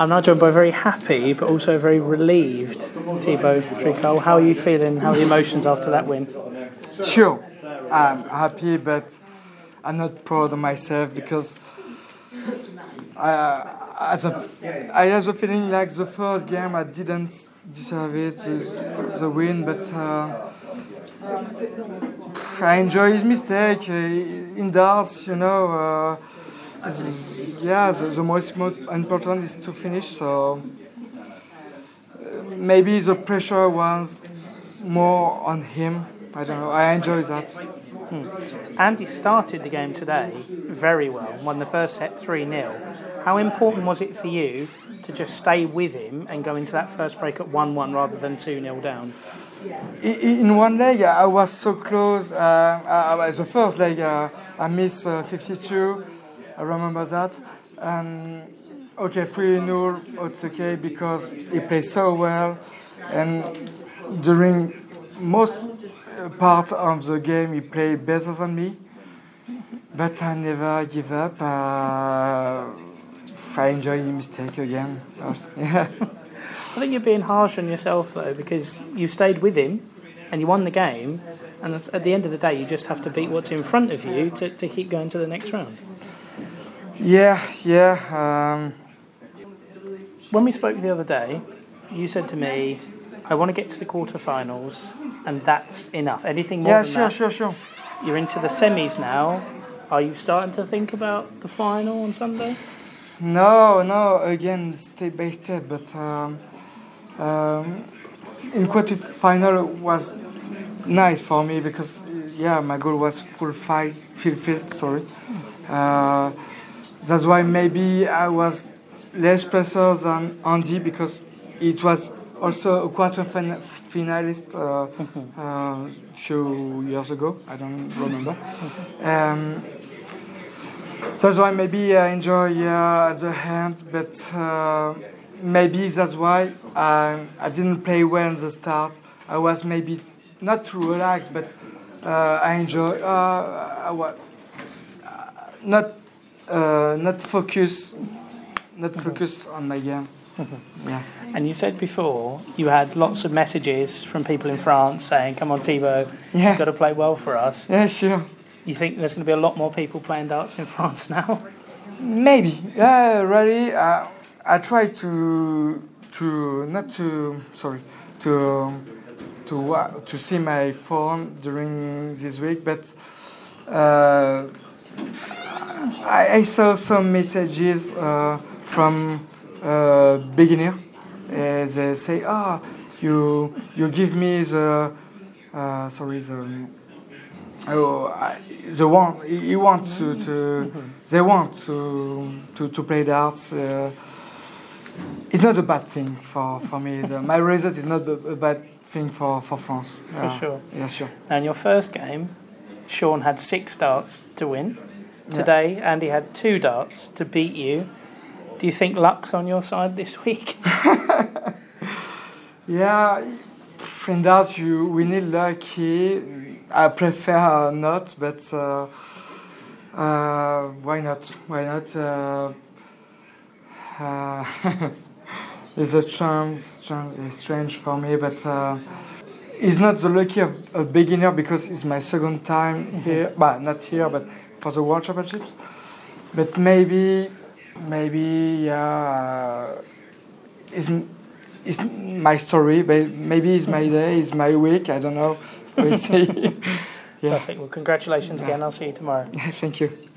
I'm Nigel both very happy but also very relieved. Thibault Tricole, how are you feeling? How are the emotions after that win? Sure, I'm happy, but I'm not proud of myself because I, as a, I have the feeling like the first game I didn't deserve it, the, the win, but uh, I enjoy his mistake. Uh, indoors, you know, uh, yeah, the, the most important is to finish. So uh, maybe the pressure was more on him. I don't know. I enjoy that. Hmm. Andy started the game today very well, won the first set 3 0. How important was it for you to just stay with him and go into that first break at 1 1 rather than 2 0 down? In one leg, I was so close. Uh, the first leg, uh, I missed uh, 52. I remember that. And okay, 3 0, it's okay because he plays so well. And during most part of the game, he played better than me. But I never give up. Uh, I enjoy the mistake again. yeah. I think you're being harsh on yourself though, because you stayed with him and you won the game, and at the end of the day, you just have to beat what's in front of you to, to keep going to the next round. Yeah, yeah. Um... When we spoke the other day, you said to me, I want to get to the quarterfinals, and that's enough. Anything more yeah, than sure, that? sure, sure. You're into the semis now. Are you starting to think about the final on Sunday? No, no. Again, step by step. But um, um, in quarterfinal was nice for me because yeah, my goal was full fight, fulfilled. Sorry. Uh, that's why maybe I was less pressure than Andy because it was also a quarter fin- finalist uh, a uh, few years ago. I don't remember. Um, that's why maybe I enjoy uh, the hand, but uh, maybe that's why I, I didn't play well in the start. I was maybe not too relaxed, but uh, I enjoy. Uh, I was not uh, not focus, not focus on my game. yeah. And you said before you had lots of messages from people in France saying, "Come on, Thibault, yeah. you've got to play well for us." Yeah, sure. You think there's going to be a lot more people playing darts in France now? Maybe. Yeah, really. Uh, I try to to not to sorry to to uh, to see my phone during this week, but uh, I, I, saw some messages uh, from uh, beginner. Uh, they say, "Ah, oh, you you give me the uh, sorry the." Oh, I, the one he wants to, to they want to to, to play darts. Uh, it's not a bad thing for, for me. The, my result is not a, bad thing for, for France. For uh, sure. Yeah, sure. And your first game, Sean had six darts to win. Today, yeah. Andy had two darts to beat you. Do you think luck's on your side this week? yeah, in darts, you we need lucky I prefer not, but uh, uh, why not? Why not? Uh, uh it's a strange, strange, strange for me, but uh, it's not the lucky of a beginner because it's my second time mm-hmm. here. But not here, but for the World Championships. But maybe, maybe yeah, uh, it's it's my story. But maybe it's my day, it's my week. I don't know we'll see. yeah. Perfect. Well, congratulations again. I'll see you tomorrow. Thank you.